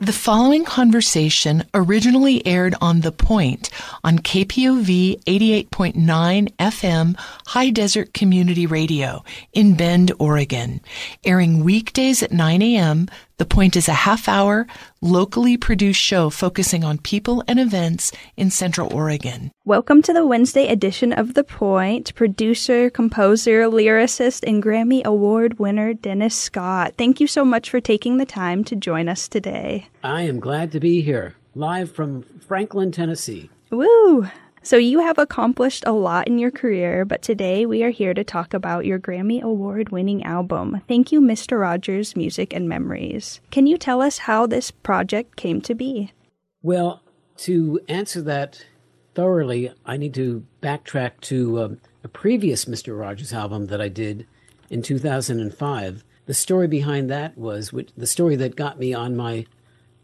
The following conversation originally aired on The Point on KPOV 88.9 FM High Desert Community Radio in Bend, Oregon. Airing weekdays at 9 a.m., The Point is a half hour, locally produced show focusing on people and events in Central Oregon. Welcome to the Wednesday edition of The Point. Producer, composer, lyricist, and Grammy Award winner Dennis Scott. Thank you so much for taking the time to join us today. I am glad to be here, live from Franklin, Tennessee. Woo! So, you have accomplished a lot in your career, but today we are here to talk about your Grammy Award winning album, Thank You, Mr. Rogers Music and Memories. Can you tell us how this project came to be? Well, to answer that thoroughly, I need to backtrack to um, a previous Mr. Rogers album that I did in 2005. The story behind that was which, the story that got me on my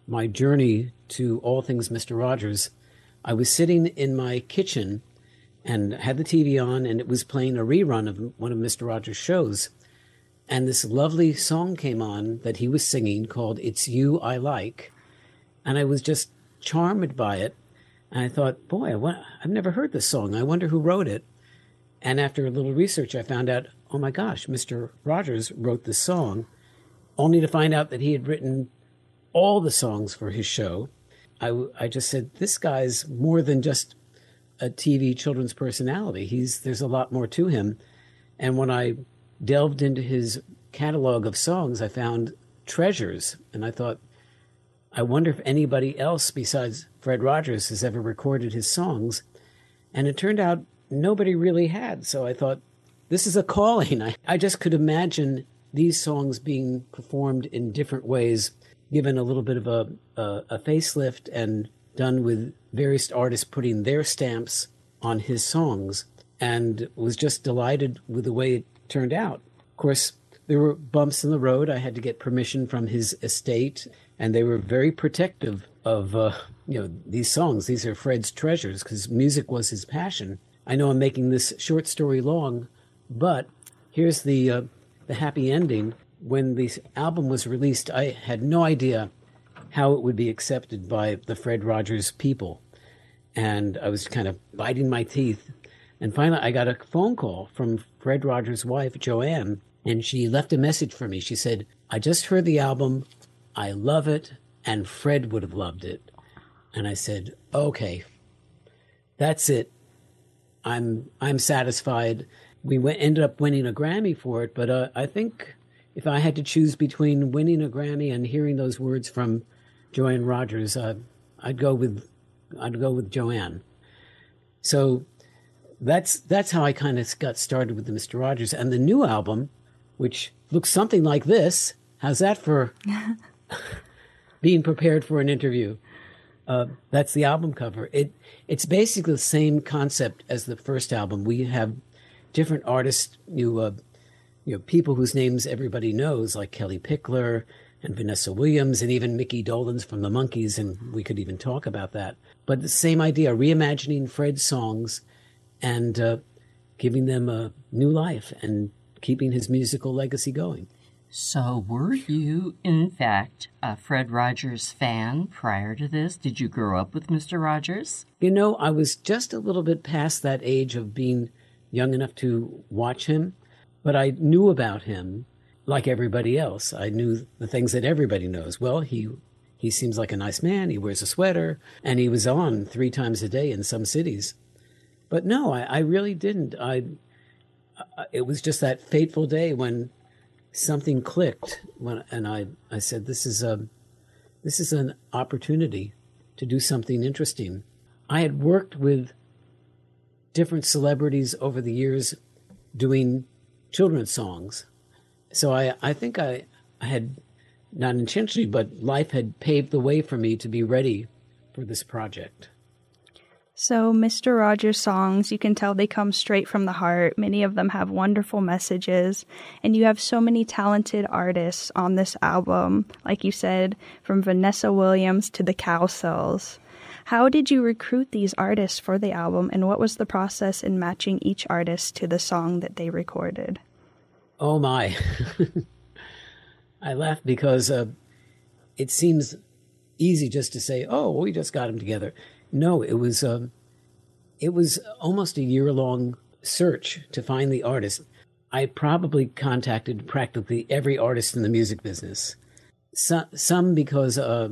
my journey to all things Mr. Rogers. I was sitting in my kitchen and had the TV on, and it was playing a rerun of one of Mr. Rogers' shows. And this lovely song came on that he was singing called It's You I Like. And I was just charmed by it. And I thought, boy, I've never heard this song. I wonder who wrote it. And after a little research, I found out, oh my gosh, Mr. Rogers wrote this song, only to find out that he had written all the songs for his show. I, I just said, this guy's more than just a TV children's personality. He's there's a lot more to him. And when I delved into his catalog of songs, I found treasures. And I thought, I wonder if anybody else besides Fred Rogers has ever recorded his songs. And it turned out nobody really had. So I thought, this is a calling. I, I just could imagine these songs being performed in different ways given a little bit of a, a, a facelift and done with various artists putting their stamps on his songs and was just delighted with the way it turned out. Of course, there were bumps in the road. I had to get permission from his estate, and they were very protective of uh, you know these songs. These are Fred's treasures because music was his passion. I know I'm making this short story long, but here's the uh, the happy ending when the album was released, I had no idea how it would be accepted by the Fred Rogers people. And I was kind of biting my teeth. And finally, I got a phone call from Fred Rogers' wife, Joanne, and she left a message for me. She said, I just heard the album. I love it. And Fred would have loved it. And I said, okay, that's it. I'm, I'm satisfied. We went, ended up winning a Grammy for it, but uh, I think if I had to choose between winning a Grammy and hearing those words from Joanne Rogers, uh, I'd go with I'd go with Joanne. So that's that's how I kind of got started with the Mr. Rogers and the new album, which looks something like this. How's that for being prepared for an interview? Uh, that's the album cover. It it's basically the same concept as the first album. We have different artists. You uh, you know, people whose names everybody knows, like Kellie Pickler and Vanessa Williams, and even Mickey Dolenz from the Monkees, and we could even talk about that. But the same idea, reimagining Fred's songs and uh, giving them a new life and keeping his musical legacy going. So, were you, in fact, a Fred Rogers fan prior to this? Did you grow up with Mr. Rogers? You know, I was just a little bit past that age of being young enough to watch him. But I knew about him like everybody else. I knew the things that everybody knows. Well, he he seems like a nice man. He wears a sweater, and he was on three times a day in some cities. But no, I, I really didn't. I it was just that fateful day when something clicked. When and I I said, this is a this is an opportunity to do something interesting. I had worked with different celebrities over the years doing children's songs. So I, I think I, I had, not intentionally, but life had paved the way for me to be ready for this project. So, Mr. Rogers' songs, you can tell they come straight from the heart. Many of them have wonderful messages, and you have so many talented artists on this album, like you said, from Vanessa Williams to the Cowsills. How did you recruit these artists for the album, and what was the process in matching each artist to the song that they recorded? Oh my. I laugh because uh, it seems easy just to say, "Oh, we just got them together." No, it was um, it was almost a year long search to find the artist. I probably contacted practically every artist in the music business. Some, some because uh,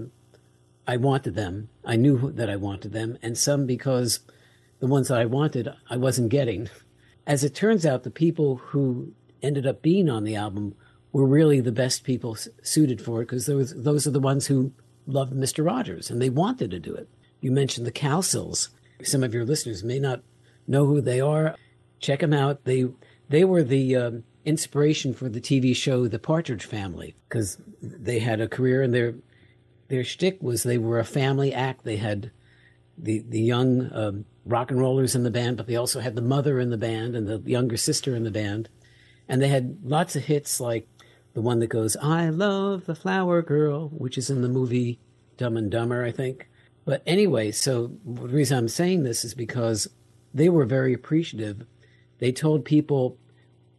I wanted them, I knew that I wanted them, and some because the ones that I wanted I wasn't getting. As it turns out, the people who ended up being on the album were really the best people suited for it because those those are the ones who loved Mr. Rogers and they wanted to do it. You mentioned the Cowsills. Some of your listeners may not know who they are. Check them out. They they were the um, inspiration for the TV show The Partridge Family because they had a career and their their shtick was they were a family act. They had the the young um, rock and rollers in the band, but they also had the mother in the band and the younger sister in the band, and they had lots of hits like the one that goes "I love the flower girl," which is in the movie Dumb and Dumber, I think. But anyway, so the reason I'm saying this is because they were very appreciative. They told people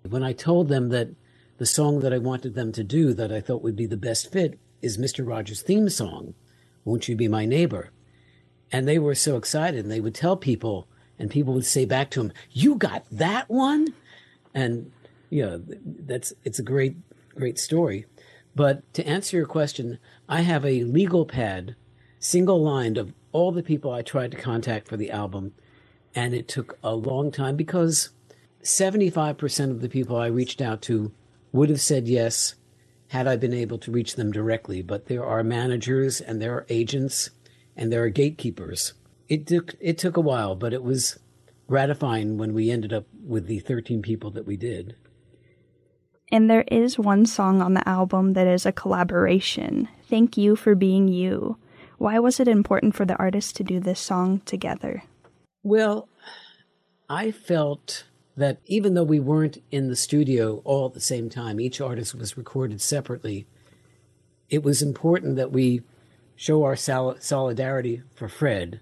when I told them that the song that I wanted them to do that I thought would be the best fit is Mr. Rogers' theme song, Won't You Be My Neighbor? And they were so excited and they would tell people and people would say back to him, You got that one? And know, that's it's a great, great story. But to answer your question, I have a legal pad single lined of all the people I tried to contact for the album. And it took a long time because 75% of the people I reached out to would have said yes had I been able to reach them directly. But there are managers and there are agents and there are gatekeepers. It took, it took a while, but it was gratifying when we ended up with the 13 people that we did. And there is one song on the album that is a collaboration. Thank you for being you. Why was it important for the artists to do this song together? Well, I felt that even though we weren't in the studio all at the same time, each artist was recorded separately, it was important that we show our sol- solidarity for Fred.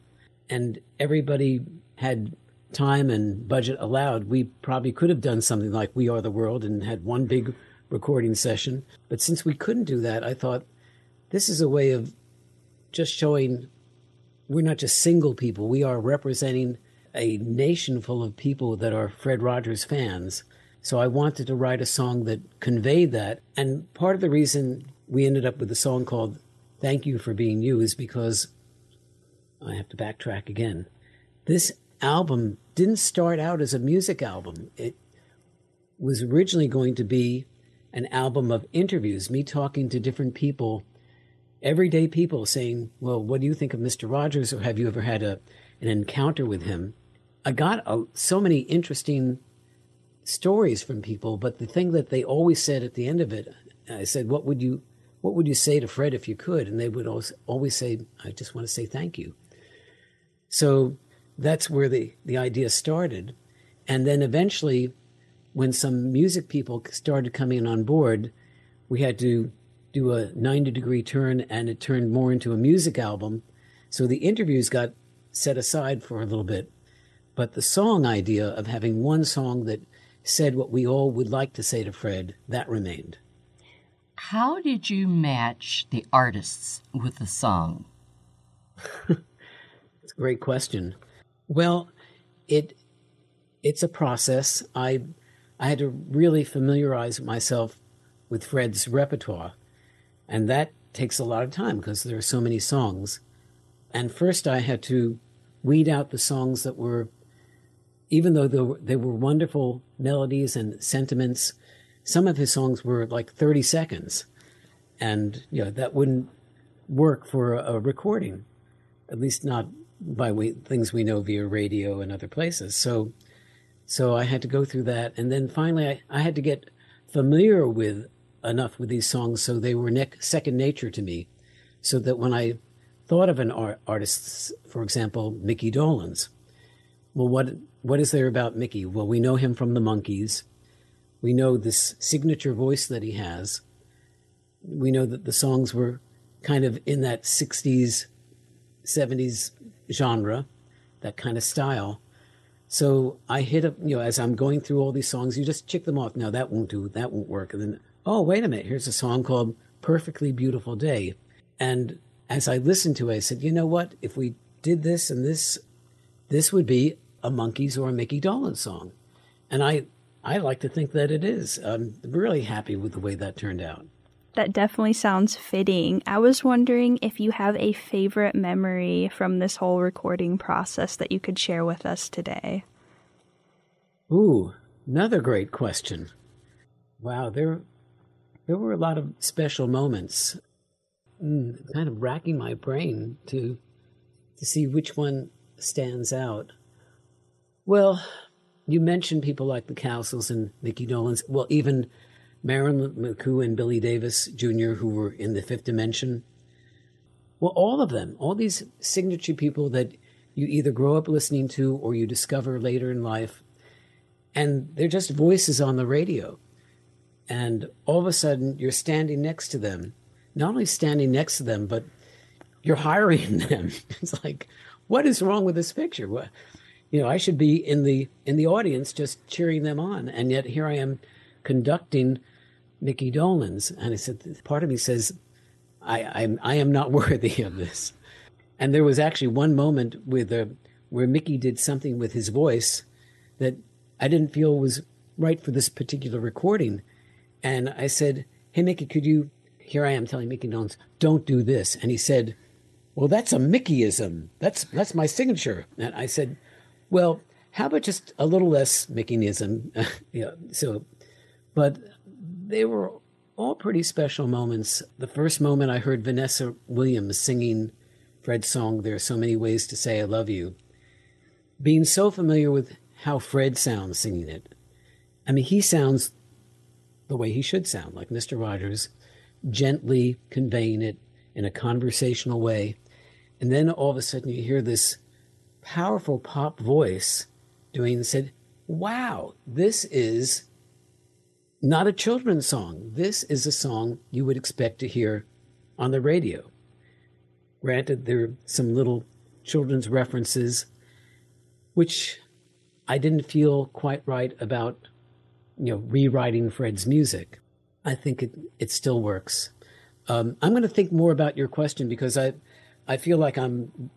And everybody had time and budget allowed. We probably could have done something like We Are the World and had one big recording session. But since we couldn't do that, I thought this is a way of just showing we're not just single people, we are representing a nation full of people that are Fred Rogers fans. So I wanted to write a song that conveyed that. And part of the reason we ended up with a song called Thank You for Being You is because I have to backtrack again. This album didn't start out as a music album. It was originally going to be an album of interviews, me talking to different people, everyday people saying, Well, what do you think of Mr. Rogers? Or have you ever had a, an encounter with him? I got a, so many interesting stories from people, but the thing that they always said at the end of it, I said, "What would you, what would you say to Fred if you could?" And they would always say, "I just want to say thank you." So that's where the the idea started, and then eventually, when some music people started coming on board, we had to do a 90 degree turn, and it turned more into a music album. So the interviews got set aside for a little bit but the song idea of having one song that said what we all would like to say to Fred, that remained. How did you match the artists with the song? it's a great question. Well, it it's a process. I I had to really familiarize myself with Fred's repertoire, and that takes a lot of time because there are so many songs. And first, I had to weed out the songs that were even though they were, there were wonderful melodies and sentiments, some of his songs were like 30 seconds. And, you know, that wouldn't work for a, a recording, at least not by we, things we know via radio and other places. So, so I had to go through that. And then finally, I, I had to get familiar with enough with these songs so they were ne- second nature to me. So that when I thought of an art- artist, for example, Mickey Dolenz, well, what what is there about Mickey? Well, we know him from the Monkees. We know this signature voice that he has. We know that the songs were kind of in that 60s, 70s genre, that kind of style. So I hit up, you know, as I'm going through all these songs, you just check them off. No, that won't do. That won't work. And then, oh, wait a minute. Here's a song called Perfectly Beautiful Day. And as I listened to it, I said, you know what? If we did this and this, this would be a Monkees or a Mickey Dolenz song. And I, I like to think that it is. I'm really happy with the way that turned out. That definitely sounds fitting. I was wondering if you have a favorite memory from this whole recording process that you could share with us today. Ooh, another great question. Wow, there there were a lot of special moments. Mm, kind of racking my brain to to see which one stands out. Well, you mentioned people like the Cowsills and Mickey Dolenz. Well, even Marilyn McCoo and Billy Davis Jr., who were in the fifth dimension. Well, all of them, all these signature people that you either grow up listening to or you discover later in life. And they're just voices on the radio. And all of a sudden, you're standing next to them. Not only standing next to them, but you're hiring them. It's like, what is wrong with this picture? What, you know, I should be in the in the audience just cheering them on, and yet here I am conducting Mickey Dolenz. And I said, part of me says, I, I'm, I am not worthy of this. And there was actually one moment with uh, where Mickey did something with his voice that I didn't feel was right for this particular recording. And I said, Hey, Mickey, could you? Here I am telling Mickey Dolenz, don't do this. And he said, Well, that's a Mickeyism. That's that's my signature. And I said, Well, how about just a little less Mickeyism? yeah. So, but they were all pretty special moments. The first moment I heard Vanessa Williams singing Fred's song, There Are So Many Ways to Say I Love You, being so familiar with how Fred sounds singing it. I mean, he sounds the way he should sound, like Mr. Rogers, gently conveying it in a conversational way. And then all of a sudden you hear this powerful pop voice doing said, Wow, this is not a children's song. This is a song you would expect to hear on the radio. Granted, there are some little children's references, which I didn't feel quite right about, you know, rewriting Fred's music. I think it, it still works. Um, I'm going to think more about your question because I, I feel like I'm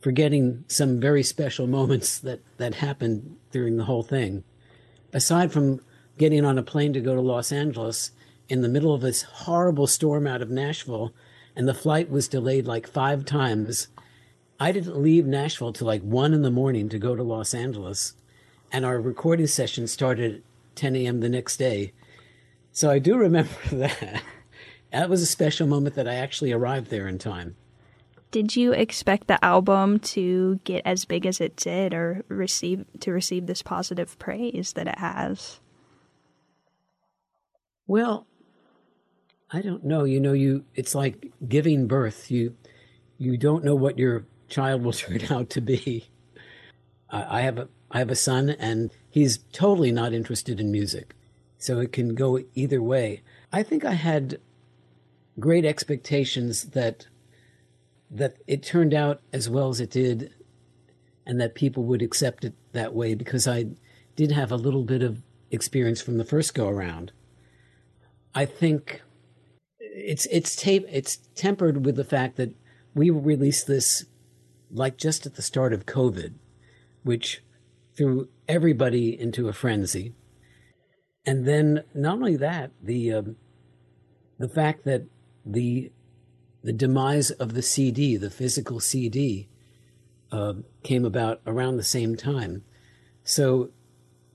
forgetting some very special moments that, that happened during the whole thing. Aside from getting on a plane to go to Los Angeles in the middle of this horrible storm out of Nashville, and the flight was delayed like five times. I didn't leave Nashville till like one in the morning to go to Los Angeles, and our recording session started at 10 a.m. the next day. So I do remember that. That was a special moment that I actually arrived there in time. Did you expect the album to get as big as it did or receive to receive this positive praise that it has? Well, I don't know. You know, you it's like giving birth. You you don't know what your child will turn out to be. I, I have a I have a son, and he's totally not interested in music, so it can go either way. I think I had great expectations that that it turned out as well as it did, and that people would accept it that way because I did have a little bit of experience from the first go around. I think it's it's tape it's tempered with the fact that we released this like just at the start of COVID, which threw everybody into a frenzy. And then not only that, the um, the fact that the the demise of the CD, the physical CD, uh, came about around the same time. So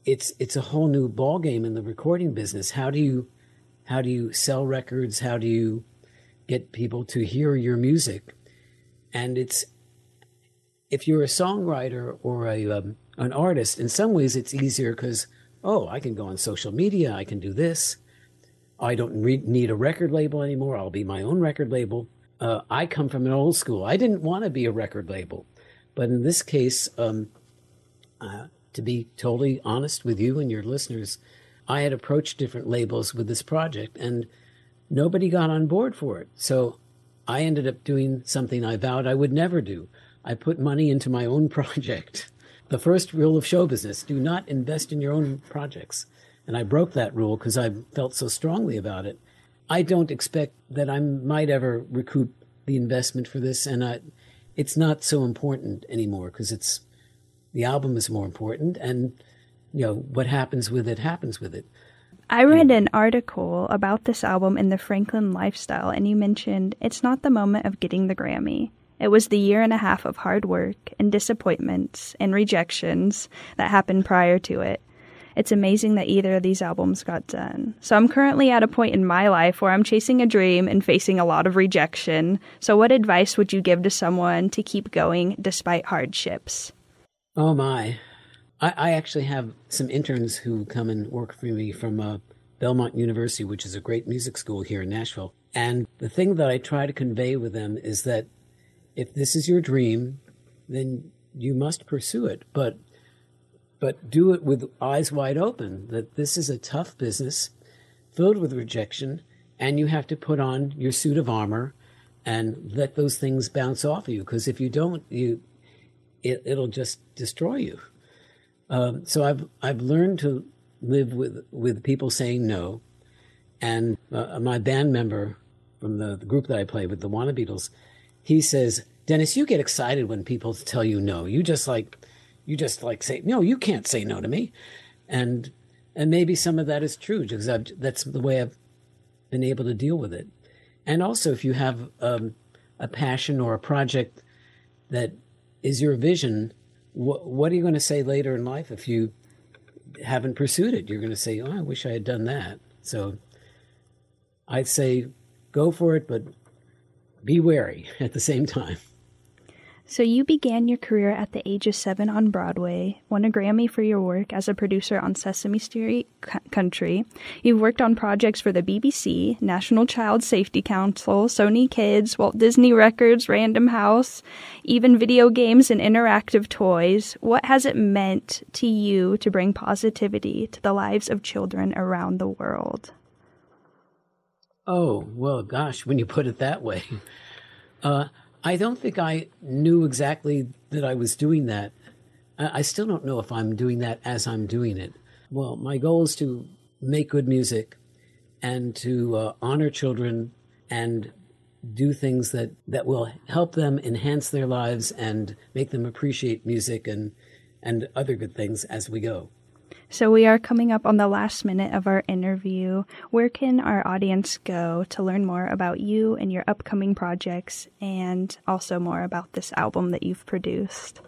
it's it's a whole new ballgame in the recording business. How do you how do you sell records? How do you get people to hear your music? And it's if you're a songwriter or a um, an artist, in some ways it's easier because oh, I can go on social media, I can do this. I don't re- need a record label anymore. I'll be my own record label. Uh, I come from an old school. I didn't want to be a record label, but in this case, um, uh, to be totally honest with you and your listeners, I had approached different labels with this project and nobody got on board for it. So I ended up doing something I vowed I would never do. I put money into my own project. The first rule of show business do not invest in your own projects. And I broke that rule because I felt so strongly about it. I don't expect that I might ever recoup the investment for this, and I, it's not so important anymore because it's the album is more important, and you know what happens with it happens with it. I read an article about this album in the Franklin Lifestyle, and you mentioned it's not the moment of getting the Grammy. It was the year and a half of hard work and disappointments and rejections that happened prior to it. It's amazing that either of these albums got done. So I'm currently at a point in my life where I'm chasing a dream and facing a lot of rejection. So, what advice would you give to someone to keep going despite hardships? Oh, my. I, I actually have some interns who come and work for me from uh, Belmont University, which is a great music school here in Nashville. And the thing that I try to convey with them is that if this is your dream, then you must pursue it. But but do it with eyes wide open. That this is a tough business, filled with rejection, and you have to put on your suit of armor and let those things bounce off of you. Because if you don't, you it, it'll just destroy you. Um, so I've I've learned to live with with people saying no, and uh, my band member from the, the, group that I play with, the Wanna Beatles, he says, Dennis, you get excited when people tell you no. You just like you just like say no. You can't say no to me, and and maybe some of that is true because I've, that's the way I've been able to deal with it. And also, if you have um, a passion or a project that is your vision what, are you going to say later in life if you haven't pursued it? You're going to say, "Oh, I wish I had done that." So I'd say go for it, but be wary at the same time. So, you began your career at the age of seven on Broadway, won a Grammy for your work as a producer on Sesame Street Country. You've worked on projects for the BBC, National Child Safety Council, Sony Kids, Walt Disney Records, Random House, even video games and interactive toys. What has it meant to you to bring positivity to the lives of children around the world? Oh, well, gosh, when you put it that way. Uh, I don't think I knew exactly that I was doing that. I still don't know if I'm doing that as I'm doing it. Well, my goal is to make good music and to uh, honor children and do things that, that will help them enhance their lives and make them appreciate music and, and other good things as we go. So, we are coming up on the last minute of our interview. Where can our audience go to learn more about you and your upcoming projects and also more about this album that you've produced?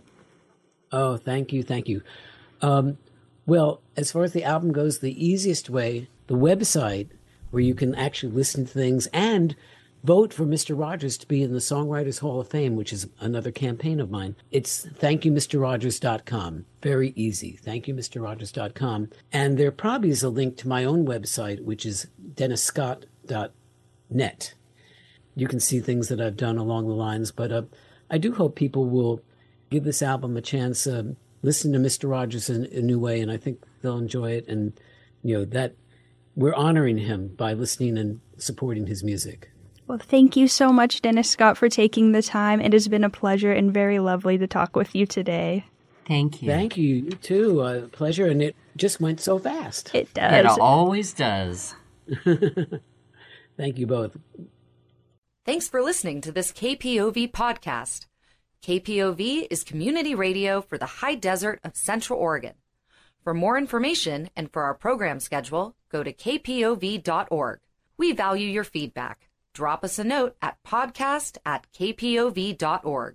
Oh, thank you. Thank you. Um, well, as far as the album goes, the easiest way, the website where you can actually listen to things and vote for Mr. Rogers to be in the Songwriters Hall of Fame, which is another campaign of mine. It's thankyouMrRogers.com. Very easy. ThankyouMrRogers.com. And there probably is a link to my own website, which is DennisScott.net. You can see things that I've done along the lines, but uh, I do hope people will give this album a chance, uh, listen to Mr. Rogers in a new way, and I think they'll enjoy it. And, you know, that we're honoring him by listening and supporting his music. Well, thank you so much, Dennis Scott, for taking the time. It has been a pleasure and very lovely to talk with you today. Thank you. Thank you. You too. Uh, pleasure. And it just went so fast. It does. It always does. Thank you both. Thanks for listening to this KPOV podcast. KPOV is community radio for the high desert of Central Oregon. For more information and for our program schedule, go to kpov.org. We value your feedback drop us a note at podcast at kpov.org.